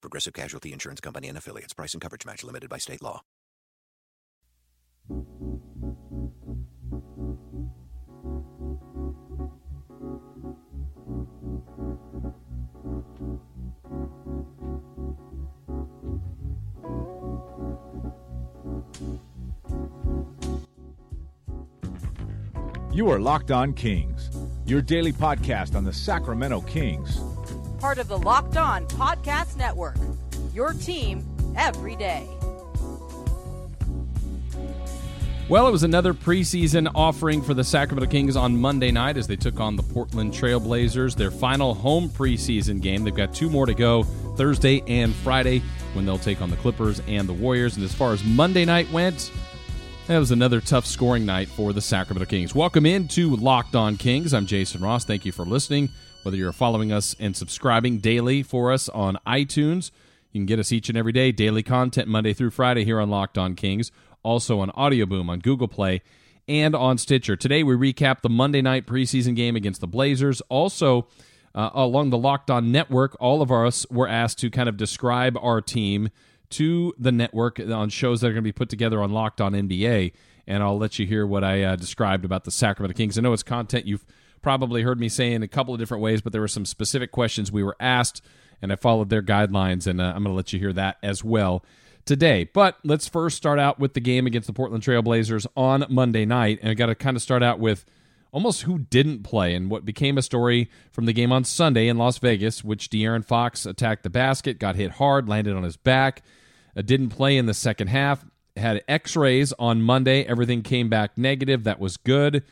Progressive Casualty Insurance Company and affiliates. Price and coverage match limited by state law. You are Locked On Kings, your daily podcast on the Sacramento Kings. Part of the Locked On Podcast Network. Your team every day. Well, it was another preseason offering for the Sacramento Kings on Monday night as they took on the Portland Trailblazers, their final home preseason game. They've got two more to go Thursday and Friday when they'll take on the Clippers and the Warriors. And as far as Monday night went, that was another tough scoring night for the Sacramento Kings. Welcome into Locked On Kings. I'm Jason Ross. Thank you for listening. Whether you're following us and subscribing daily for us on iTunes, you can get us each and every day, daily content Monday through Friday here on Locked On Kings also on Audio Boom, on Google Play, and on Stitcher. Today we recap the Monday night preseason game against the Blazers. Also, uh, along the Locked On Network, all of us were asked to kind of describe our team to the network on shows that are going to be put together on Locked On NBA. And I'll let you hear what I uh, described about the Sacramento Kings. I know it's content you've probably heard me say in a couple of different ways, but there were some specific questions we were asked, and I followed their guidelines, and uh, I'm going to let you hear that as well today. But let's first start out with the game against the Portland Trailblazers on Monday night. And I got to kind of start out with almost who didn't play and what became a story from the game on Sunday in Las Vegas, which De'Aaron Fox attacked the basket, got hit hard, landed on his back, uh, didn't play in the second half, had x rays on Monday. Everything came back negative. That was good.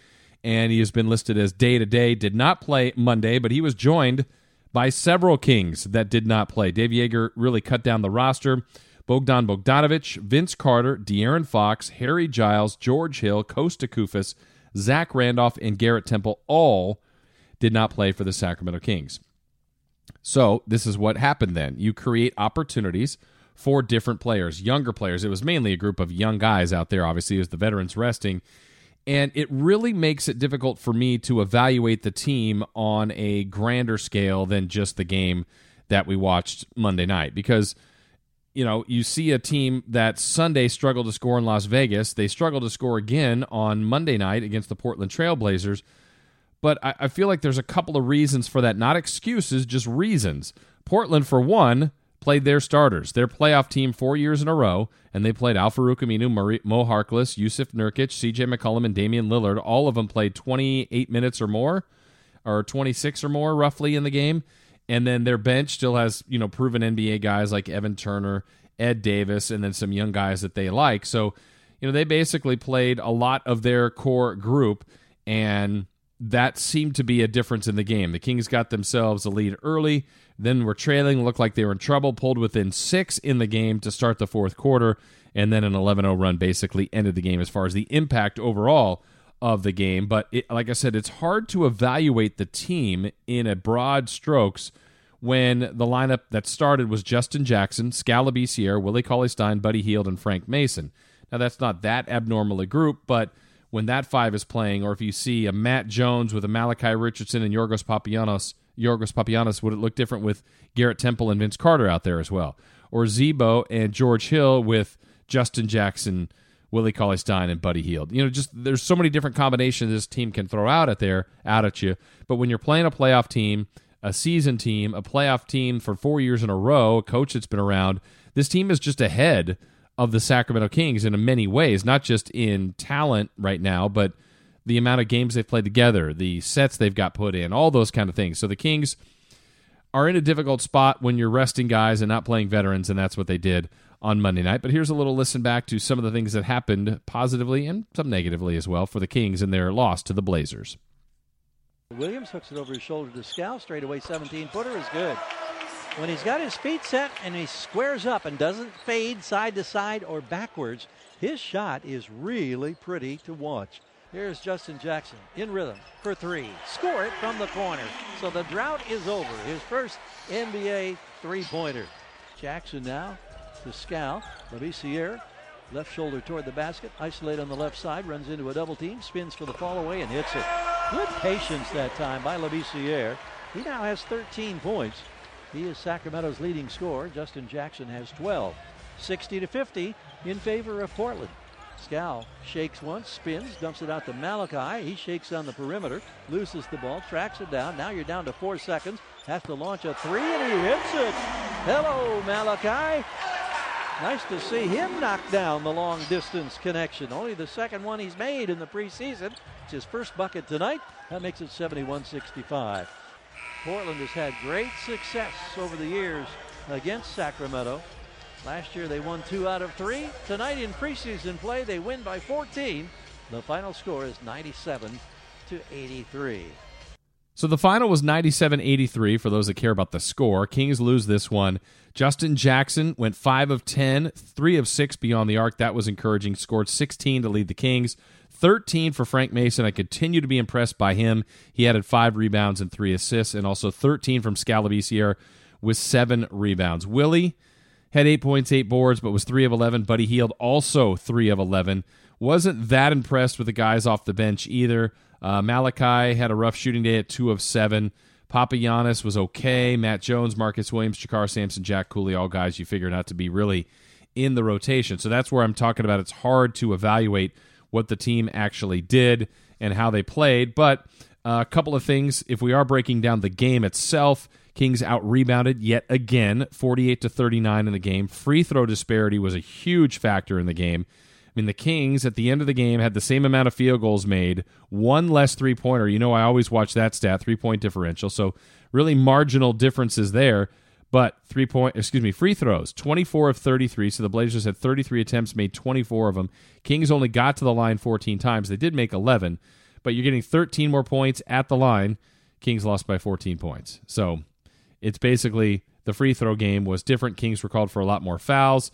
And he has been listed as day to day. Did not play Monday, but he was joined by several Kings that did not play. Dave Joerger really cut down the roster. Bogdan Bogdanovic, Vince Carter, De'Aaron Fox, Harry Giles, George Hill, Costa Koufos, Zach Randolph, and Garrett Temple all did not play for the Sacramento Kings. So this is what happened then. You create opportunities for different players, younger players. It was mainly a group of young guys out there, obviously, as the veterans resting. And it really makes it difficult for me to evaluate the team on a grander scale than just the game that we watched Monday night because – you know, you see a team that Sunday struggled to score in Las Vegas. They struggled to score again on Monday night against the Portland Trailblazers. But I, I, feel like there's a couple of reasons for that. Not excuses, just reasons. Portland, for one, played their starters, their playoff team four years in a row, and they played Al-Farouq Aminu, Mo Harkless, Yusuf Nurkic, CJ McCollum, and Damian Lillard. All of them played 28 minutes or more, or 26 or more, roughly, in the game. And then their bench still has, you know, proven NBA guys like Evan Turner, Ed Davis, and then some young guys that they like. So, you know, they basically played a lot of their core group, and that seemed to be a difference in the game. The Kings got themselves a lead early, then were trailing, looked like they were in trouble, pulled within six in the game to start the fourth quarter, and then an 11 0 run basically ended the game as far as the impact overall of the game. But it, like I said, it's hard to evaluate the team in a broad strokes when the lineup that started was Justin Jackson, Skal Labissiere, Willie Cauley Stein, Buddy Hield, and Frank Mason. Now that's not that abnormal a group, but when that five is playing, or if you see a Matt Jones with a Malachi Richardson and Yorgos Papianos, Yorgos Papagiannis, would it look different with Garrett Temple and Vince Carter out there as well? Or Z-Bo and George Hill with Justin Jackson, Willie Cauley Stein and Buddy Hield. You know, just there's so many different combinations this team can throw out at there out at you. But when you're playing a playoff team, a season team, a playoff team for four years in a row, a coach that's been around, this team is just ahead of the Sacramento Kings in many ways, not just in talent right now, but the amount of games they've played together, the sets they've got put in, all those kind of things. So the Kings are in a difficult spot when you're resting guys and not playing veterans, and that's what they did on Monday night. But here's a little listen back to some of the things that happened positively and some negatively as well for the Kings in their loss to the Blazers. Williams hooks it over his shoulder to Skal. Straight away 17 footer is good. When he's got his feet set and he squares up and doesn't fade side to side or backwards, his shot is really pretty to watch. Here's Justin Jackson in rhythm for three. Score it from the corner. So the drought is over. His first NBA three pointer. Jackson now to Skal. Labissiere, left shoulder toward the basket. Isolate on the left side. Runs into a double team. Spins for the fall away and hits it. Good patience that time by Labissiere. He now has 13 points. He is Sacramento's leading scorer. Justin Jackson has 12. 60 to 50 in favor of Portland. Skal shakes once, spins, dumps it out to Malachi. He shakes on the perimeter, loses the ball, tracks it down. Now you're down to four seconds. Has to launch a three, and he hits it. Hello, Malachi. Nice to see him knock down the long distance connection. Only the second one he's made in the preseason. It's his first bucket tonight. That makes it 71 65. Portland has had great success over the years against Sacramento. Last year they won two out of three. Tonight in preseason play, they win by 14. The final score is 97 to 83. So the final was 97 83 for those that care about the score. Kings lose this one. Justin Jackson went 5 of 10, 3 of 6 beyond the arc. That was encouraging. Scored 16 to lead the Kings. 13 for Frank Mason. I continue to be impressed by him. He added five rebounds and three assists, and also 13 from Skal Labissiere with seven rebounds. Willie had eight points, eight boards, but was three of 11. Buddy Hield also three of 11. Wasn't that impressed with the guys off the bench either. Uh, Malachi had a rough shooting day at two of seven. Papagiannis was okay. Matt Jones, Marcus Williams, JaKarr Sampson, Jack Cooley, all guys you figure not to be really in the rotation. So that's where I'm talking about. It's hard to evaluate what the team actually did and how they played. But uh, a couple of things. If we are breaking down the game itself, Kings out rebounded yet again, 48 to 39 in the game. Free throw disparity was a huge factor in the game. I mean, the Kings at the end of the game had the same amount of field goals made, one less three pointer. You know, I always watch that stat, three point differential. So, really marginal differences there. But three point, excuse me, free throws, 24 of 33. So the Blazers had 33 attempts, made 24 of them. Kings only got to the line 14 times. They did make 11, but you're getting 13 more points at the line. Kings lost by 14 points. So it's basically the free throw game was different. Kings were called for a lot more fouls,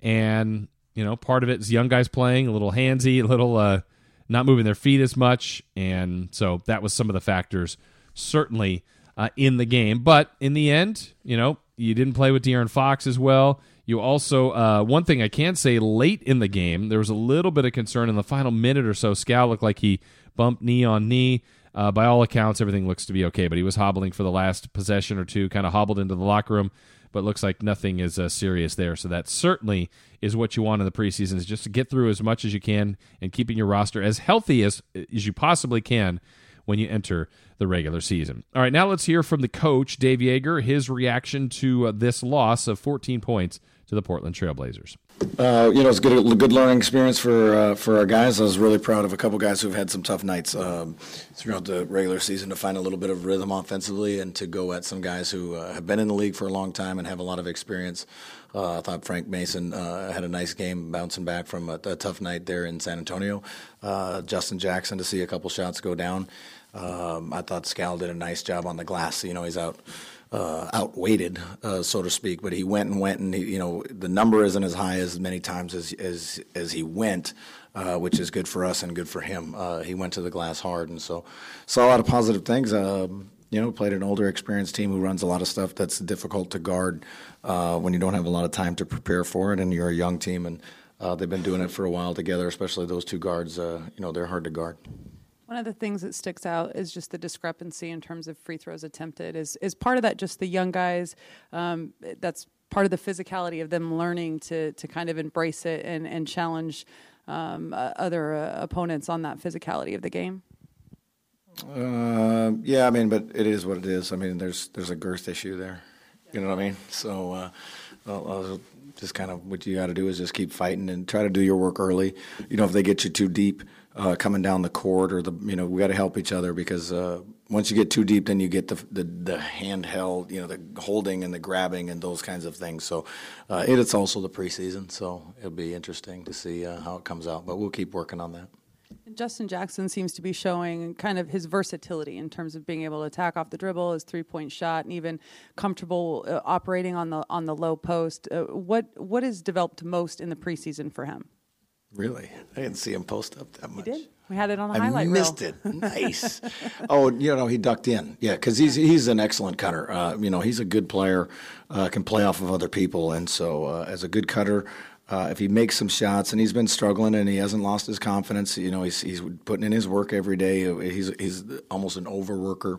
and you know part of it is young guys playing a little handsy, a little uh, not moving their feet as much, and so that was some of the factors certainly uh, in the game. But in the end, you know, you didn't play with De'Aaron Fox as well. You also, uh, one thing I can say late in the game, there was a little bit of concern in the final minute or so. Skal looked like he bumped knee on knee. Uh, by all accounts, everything looks to be okay, but he was hobbling for the last possession or two, kind of hobbled into the locker room, but looks like nothing is uh, serious there. So that certainly is what you want in the preseason is just to get through as much as you can and keeping your roster as healthy as, as you possibly can when you enter the regular season. All right, now let's hear from the coach, Dave Joerger, his reaction to uh, this loss of 14 points to the Portland Trailblazers. Uh, you know, it's a good, good learning experience for uh, for our guys. I was really proud of a couple guys who've had some tough nights um, throughout the regular season to find a little bit of rhythm offensively and to go at some guys who uh, have been in the league for a long time and have a lot of experience. Uh, I thought Frank Mason uh, had a nice game bouncing back from a, a tough night there in San Antonio. Uh, Justin Jackson to see a couple shots go down. Um, I thought Skal did a nice job on the glass. You know, he's out uh, outweighted, uh, so to speak. But he went and went, and he, you know the number isn't as high as many times as as as he went, uh, which is good for us and good for him. He went to the glass hard, and so saw a lot of positive things. Um, you know, played an older, experienced team who runs a lot of stuff that's difficult to guard uh, when you don't have a lot of time to prepare for it, and you're a young team, and uh, they've been doing it for a while together. Especially those two guards, you know, they're hard to guard. One of the things that sticks out is just the discrepancy in terms of free throws attempted. Is is part of that just the young guys? Um, that's part of the physicality of them learning to to kind of embrace it and and challenge um, uh, other uh, opponents on that physicality of the game. Uh, yeah, I mean, but it is what it is. I mean, there's there's a girth issue there. You know what I mean? So. Uh, I'll, just kind of what you got to do is just keep fighting and try to do your work early. You know, if they get you too deep, uh, coming down the court or the you know we got to help each other because uh, once you get too deep, then you get the, the, the handheld, you know, the holding and the grabbing and those kinds of things. So uh, it, it's also the preseason, so it'll be interesting to see uh, how it comes out. But we'll keep working on that. In Justin Jackson seems to be showing kind of his versatility in terms of being able to attack off the dribble, his three point shot, and even comfortable uh, operating on the on the low post. Uh, what what has developed most in the preseason for him? Really, I didn't see him post up that much. He did. We had it on the I highlight missed reel. it. Nice. oh, you know, he ducked in. Yeah, because he's he's an excellent cutter. Uh, you know, he's a good player, uh, can play off of other people, and so uh, as a good cutter. Uh, if he makes some shots, and he's been struggling, and he hasn't lost his confidence, you know, he's, he's putting in his work every day. He's he's almost an overworker,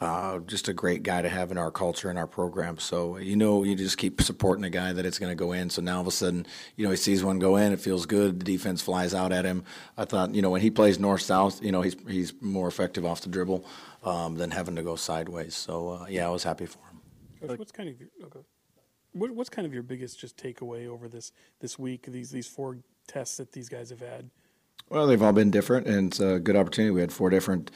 uh, just a great guy to have in our culture and our program. So you know, you just keep supporting a guy that it's going to go in. So now all of a sudden, you know, he sees one go in, it feels good. The defense flies out at him. I thought, you know, when he plays north south, you know, he's he's more effective off the dribble um, than having to go sideways. So uh, yeah, I was happy for him. Coach, what's kind of your, okay. What, what's kind of your biggest just takeaway over this this week? These these four tests that these guys have had. Well, they've all been different, and it's a good opportunity. We had four different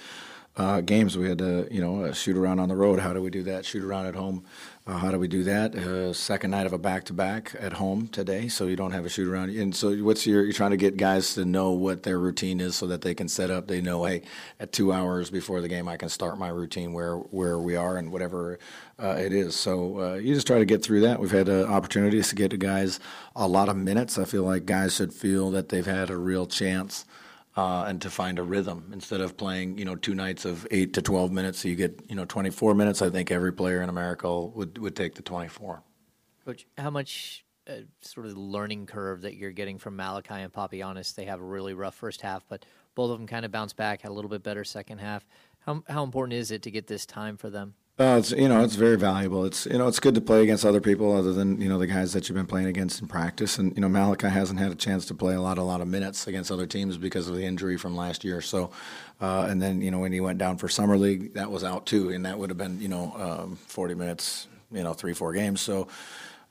uh, games. We had to, you know, a shoot around on the road. How do we do that? Shoot around at home. Uh, how do we do that? Uh, second night of a back-to-back at home today, so you don't have a shoot around. And so, what's your? You're trying to get guys to know what their routine is, so that they can set up. They know, hey, at two hours before the game, I can start my routine where where we are and whatever uh, it is. So uh, you just try to get through that. We've had uh, opportunities to get to guys a lot of minutes. I feel like guys should feel that they've had a real chance uh, and to find a rhythm instead of playing, you know, two nights of eight to twelve minutes. So you get, you know, twenty four minutes. I think every player in America would would take the twenty four. Coach, how much uh, sort of learning curve that you're getting from Malachi and Papianis? They have a really rough first half, but both of them kind of bounced back, had a little bit better second half. How how important is it to get this time for them? Uh, it's you know it's very valuable. It's you know it's good to play against other people other than you know the guys that you've been playing against in practice. And you know Malachi hasn't had a chance to play a lot a lot of minutes against other teams because of the injury from last year. So, uh, and then you know when he went down for summer league, that was out too, and that would have been you know um, 40 minutes, you know three four games. So.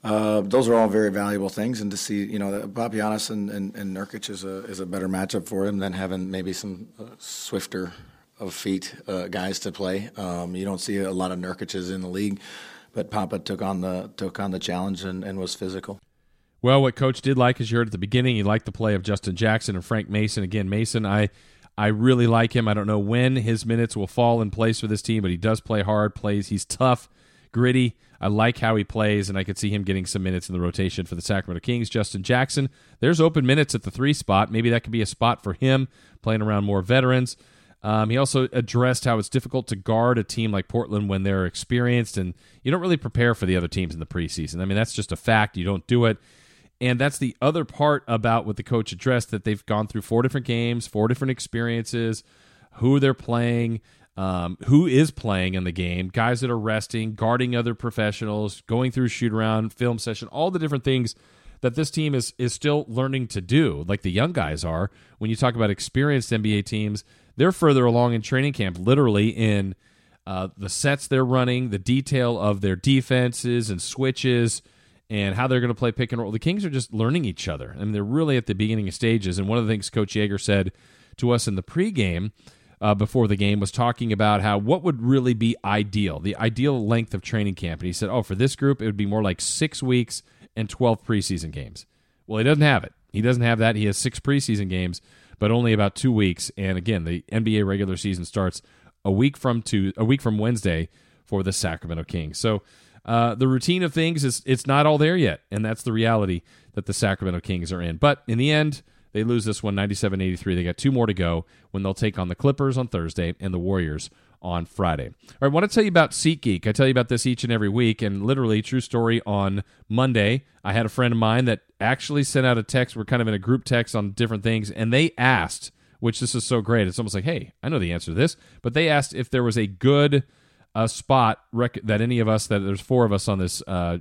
Uh, those are all very valuable things, and to see, you know, Papianis and, and, and Nurkic is a is a better matchup for him than having maybe some uh, swifter of feet uh, guys to play. Um, you don't see a lot of Nurkic's in the league, but Papa took on the took on the challenge and, and was physical. Well, what Coach did like, as you heard at the beginning, he liked the play of Justin Jackson and Frank Mason. Again, Mason, I I really like him. I don't know when his minutes will fall in place for this team, but he does play hard, plays. He's tough, gritty. I like how he plays, and I could see him getting some minutes in the rotation for the Sacramento Kings. Justin Jackson, there's open minutes at the three spot. Maybe that could be a spot for him, playing around more veterans. Um, he also addressed how it's difficult to guard a team like Portland when they're experienced, and you don't really prepare for the other teams in the preseason. I mean, that's just a fact. You don't do it. And that's the other part about what the coach addressed that they've gone through four different games, four different experiences, who they're playing, um, who is playing in the game, guys that are resting, guarding other professionals, going through shoot around, film session, all the different things that this team is is still learning to do, like the young guys are. When you talk about experienced NBA teams, they're further along in training camp, literally in uh, the sets they're running, the detail of their defenses and switches, and how they're going to play pick and roll. The Kings are just learning each other. I mean, they're really at the beginning of stages. And one of the things Coach Joerger said to us in the pregame uh, before the game was talking about how what would really be ideal, the ideal length of training camp. And he said, oh, for this group, it would be more like six weeks and 12 preseason games. Well, he doesn't have it. He doesn't have that. He has six preseason games, but only about two weeks. And again, the NBA regular season starts a week from two, a week from Wednesday for the Sacramento Kings. So uh, the routine of things is it's not all there yet, and that's the reality that the Sacramento Kings are in. But in the end, they lose this one 97-83. They got two more to go when they'll take on the Clippers on Thursday and the Warriors on Friday. All right, I want to tell you about SeatGeek. I tell you about this each and every week, and literally, true story, on Monday, I had a friend of mine that actually sent out a text. We're kind of in a group text on different things, and they asked, which this is so great. It's almost like, hey, I know the answer to this, but they asked if there was a good uh, spot rec- that any of us, that there's four of us on this uh,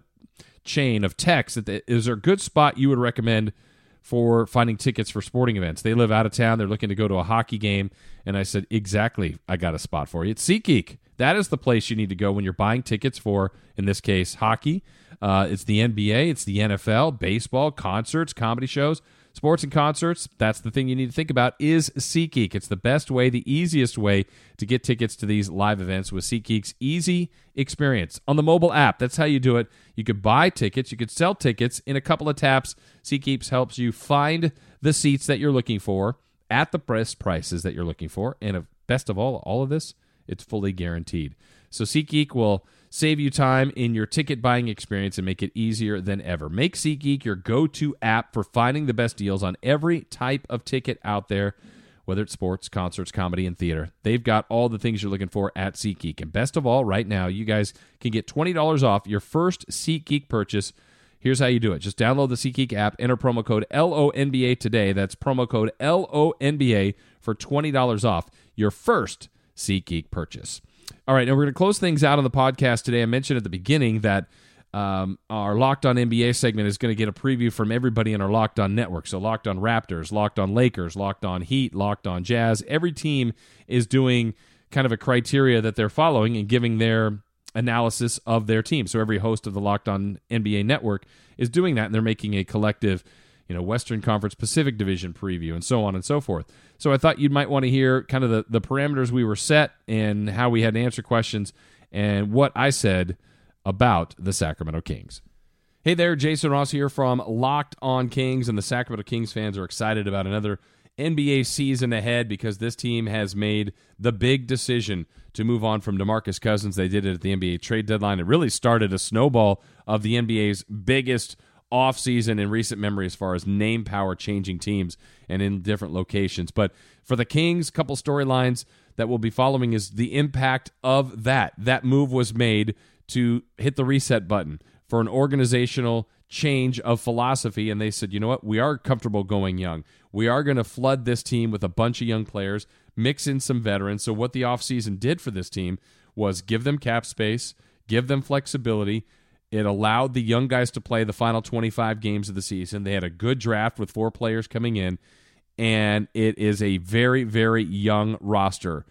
chain of text, that the, is there a good spot you would recommend for finding tickets for sporting events? They live out of town. They're looking to go to a hockey game. And I said, exactly, I got a spot for you. It's SeatGeek. That is the place you need to go when you're buying tickets for, in this case, hockey. Uh, it's the NBA, it's the NFL, baseball, concerts, comedy shows, sports and concerts. That's the thing you need to think about is SeatGeek. It's the best way, the easiest way to get tickets to these live events with SeatGeek's easy experience on the mobile app. That's how you do it. You could buy tickets, you could sell tickets in a couple of taps. SeatGeek helps you find the seats that you're looking for at the best prices that you're looking for. And best of all, all of this, it's fully guaranteed. So SeatGeek will save you time in your ticket buying experience and make it easier than ever. Make SeatGeek your go to app for finding the best deals on every type of ticket out there, whether it's sports, concerts, comedy, and theater. They've got all the things you're looking for at SeatGeek. And best of all, right now, you guys can get $20 off your first SeatGeek purchase. Here's how you do it. Just download the SeatGeek app, enter promo code LONBA today. That's promo code LONBA for $20 off your first SeatGeek purchase. All right, now we're going to close things out on the podcast today. I mentioned at the beginning that um, our Locked On NBA segment is going to get a preview from everybody in our Locked On network. So, Locked On Raptors, Locked On Lakers, Locked On Heat, Locked On Jazz. Every team is doing kind of a criteria that they're following and giving their analysis of their team. So, every host of the Locked On NBA network is doing that, and they're making a collective you know, Western Conference Pacific Division preview and so on and so forth. So I thought you might want to hear kind of the, the parameters we were set and how we had to answer questions and what I said about the Sacramento Kings. Hey there, Jason Ross here from Locked On Kings, and the Sacramento Kings fans are excited about another NBA season ahead because this team has made the big decision to move on from DeMarcus Cousins. They did it at the NBA trade deadline. It really started a snowball of the NBA's biggest offseason in recent memory as far as name power changing teams and in different locations. But for the Kings, couple storylines that we'll be following is the impact of that. That move was made to hit the reset button for an organizational change of philosophy. And they said, you know what? We are comfortable going young. We are going to flood this team with a bunch of young players, mix in some veterans. So, what the offseason did for this team was give them cap space, give them flexibility, it allowed the young guys to play the final 25 games of the season. They had a good draft with four players coming in, and it is a very, very young roster.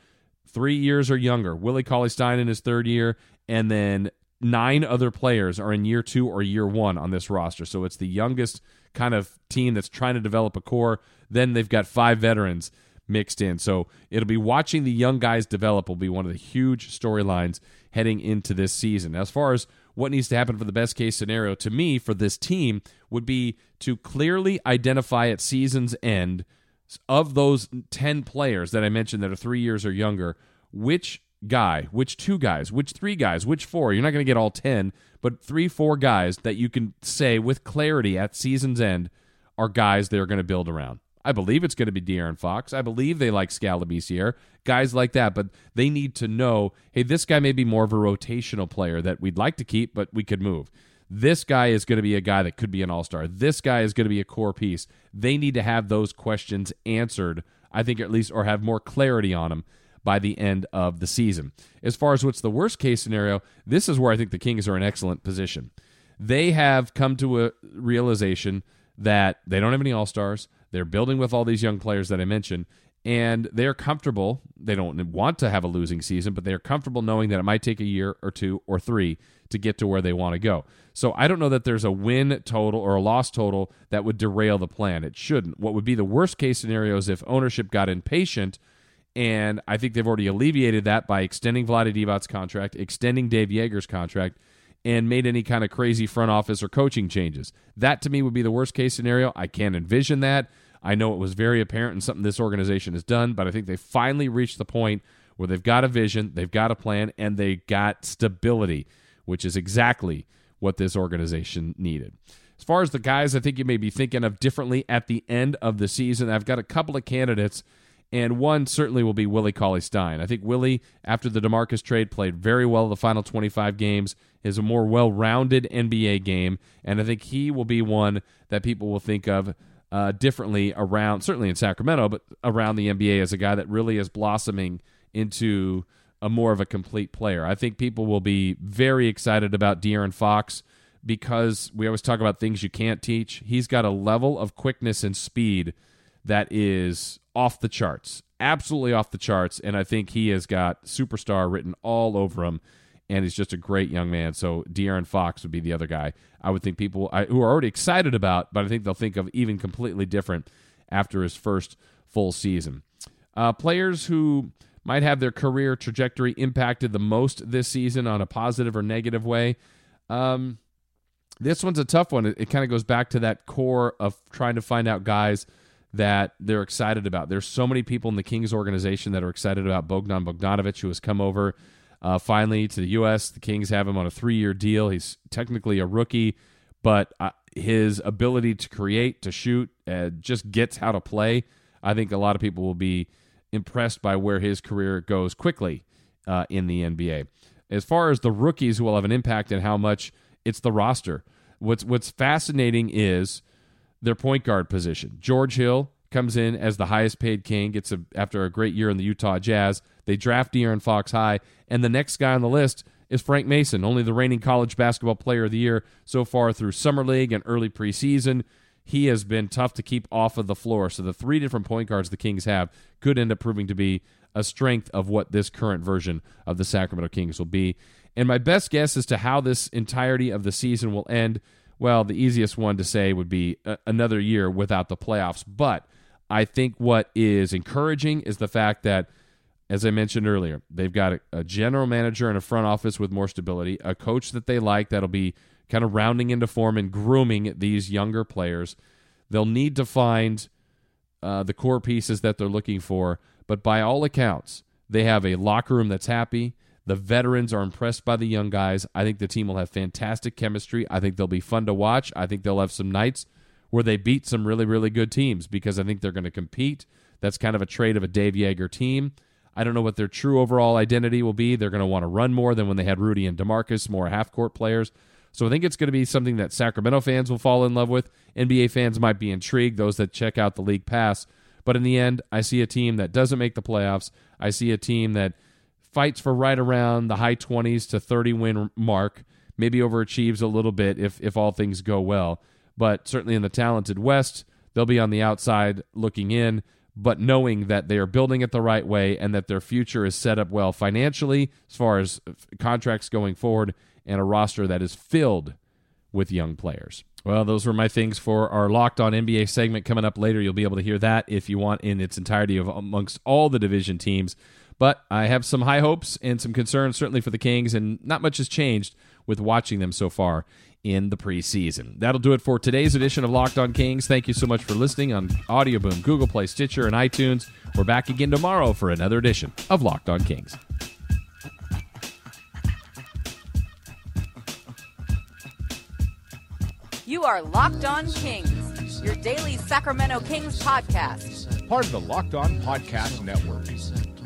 Three years or younger. Willie Cauley Stein in his third year, and then nine other players are in year two or year one on this roster. So it's the youngest kind of team that's trying to develop a core. Then they've got five veterans mixed in. So it'll be watching the young guys develop will be one of the huge storylines heading into this season. As far as what needs to happen for the best case scenario to me for this team would be to clearly identify at season's end of those 10 players that I mentioned that are three years or younger, which guy, which two guys, which three guys, which four, you're not going to get all 10, but three, four guys that you can say with clarity at season's end are guys they're going to build around. I believe it's going to be De'Aaron Fox. I believe they like Skal Labissiere, guys like that. But they need to know, hey, this guy may be more of a rotational player that we'd like to keep, but we could move. This guy is going to be a guy that could be an all star. This guy is going to be a core piece. They need to have those questions answered, I think, at least, or have more clarity on them by the end of the season. As far as what's the worst case scenario, this is where I think the Kings are in excellent position. They have come to a realization that they don't have any all stars they're building with all these young players that I mentioned, and they're comfortable. They don't want to have a losing season, but they're comfortable knowing that it might take a year or two or three to get to where they want to go. So I don't know that there's a win total or a loss total that would derail the plan. It shouldn't. What would be the worst case scenario is if ownership got impatient, and I think they've already alleviated that by extending Vlade Divac's contract, extending Dave Joerger's contract, and made any kind of crazy front office or coaching changes. That to me would be the worst case scenario. I can't envision that. I know it was very apparent and something this organization has done, but I think they finally reached the point where they've got a vision, they've got a plan, and they got stability, which is exactly what this organization needed. As far as the guys, I think you may be thinking of differently at the end of the season. I've got a couple of candidates, and one certainly will be Willie Cauley Stein. I think Willie, after the DeMarcus trade, played very well the final 25 games, is a more well rounded NBA game, and I think he will be one that people will think of uh, differently around, certainly in Sacramento, but around the NBA as a guy that really is blossoming into a more of a complete player. I think people will be very excited about De'Aaron Fox because we always talk about things you can't teach. He's got a level of quickness and speed that is off the charts, absolutely off the charts. And I think he has got superstar written all over him and he's just a great young man. So De'Aaron Fox would be the other guy I would think people I, who are already excited about, but I think they'll think of even completely different after his first full season. Uh, players who might have their career trajectory impacted the most this season on a positive or negative way. Um, this one's a tough one. It, it kind of goes back to that core of trying to find out guys that they're excited about. There's so many people in the Kings organization that are excited about Bogdan Bogdanovic, who has come over uh, finally to the U.S. The Kings have him on a three year deal. He's technically a rookie, but uh, his ability to create, to shoot, uh, just gets how to play. I think a lot of people will be impressed by where his career goes quickly uh, in the NBA. As far as the rookies who will have an impact and how much it's the roster. What's what's fascinating is their point guard position. George Hill comes in as the highest paid king, gets a, after a great year in the Utah Jazz. They draft De'Aaron Fox high, and the next guy on the list is Frank Mason, only the reigning college basketball player of the year so far through summer league and early preseason. He has been tough to keep off of the floor. So the three different point guards the Kings have could end up proving to be a strength of what this current version of the Sacramento Kings will be. And my best guess as to how this entirety of the season will end, well, the easiest one to say would be a- another year without the playoffs. But I think what is encouraging is the fact that, as I mentioned earlier, they've got a, a general manager and a front office with more stability, a coach that they like that'll be kind of rounding into form and grooming these younger players. They'll need to find uh, the core pieces that they're looking for. But by all accounts, they have a locker room that's happy. The veterans are impressed by the young guys. I think the team will have fantastic chemistry. I think they'll be fun to watch. I think they'll have some nights where they beat some really, really good teams because I think they're going to compete. That's kind of a trait of a Dave Joerger team. I don't know what their true overall identity will be. They're going to want to run more than when they had Rudy and DeMarcus, more half court players. So I think it's going to be something that Sacramento fans will fall in love with. NBA fans might be intrigued, those that check out the league pass. But in the end, I see a team that doesn't make the playoffs. I see a team that fights for right around the high 20s to 30 win mark, maybe overachieves a little bit if, if all things go well. But certainly in the talented West, they'll be on the outside looking in, but knowing that they are building it the right way and that their future is set up well financially as far as contracts going forward and a roster that is filled with young players. Well, those were my things for our Locked On NBA segment coming up later. You'll be able to hear that if you want in its entirety of amongst all the division teams. But I have some high hopes and some concerns, certainly for the Kings, and not much has changed with watching them so far in the preseason. That'll do it for today's edition of Locked On Kings. Thank you so much for listening on Audio Boom, Google Play, Stitcher, and iTunes. We're back again tomorrow for another edition of Locked On Kings. You are Locked On Kings, your daily Sacramento Kings podcast. Part of the Locked On Podcast Network.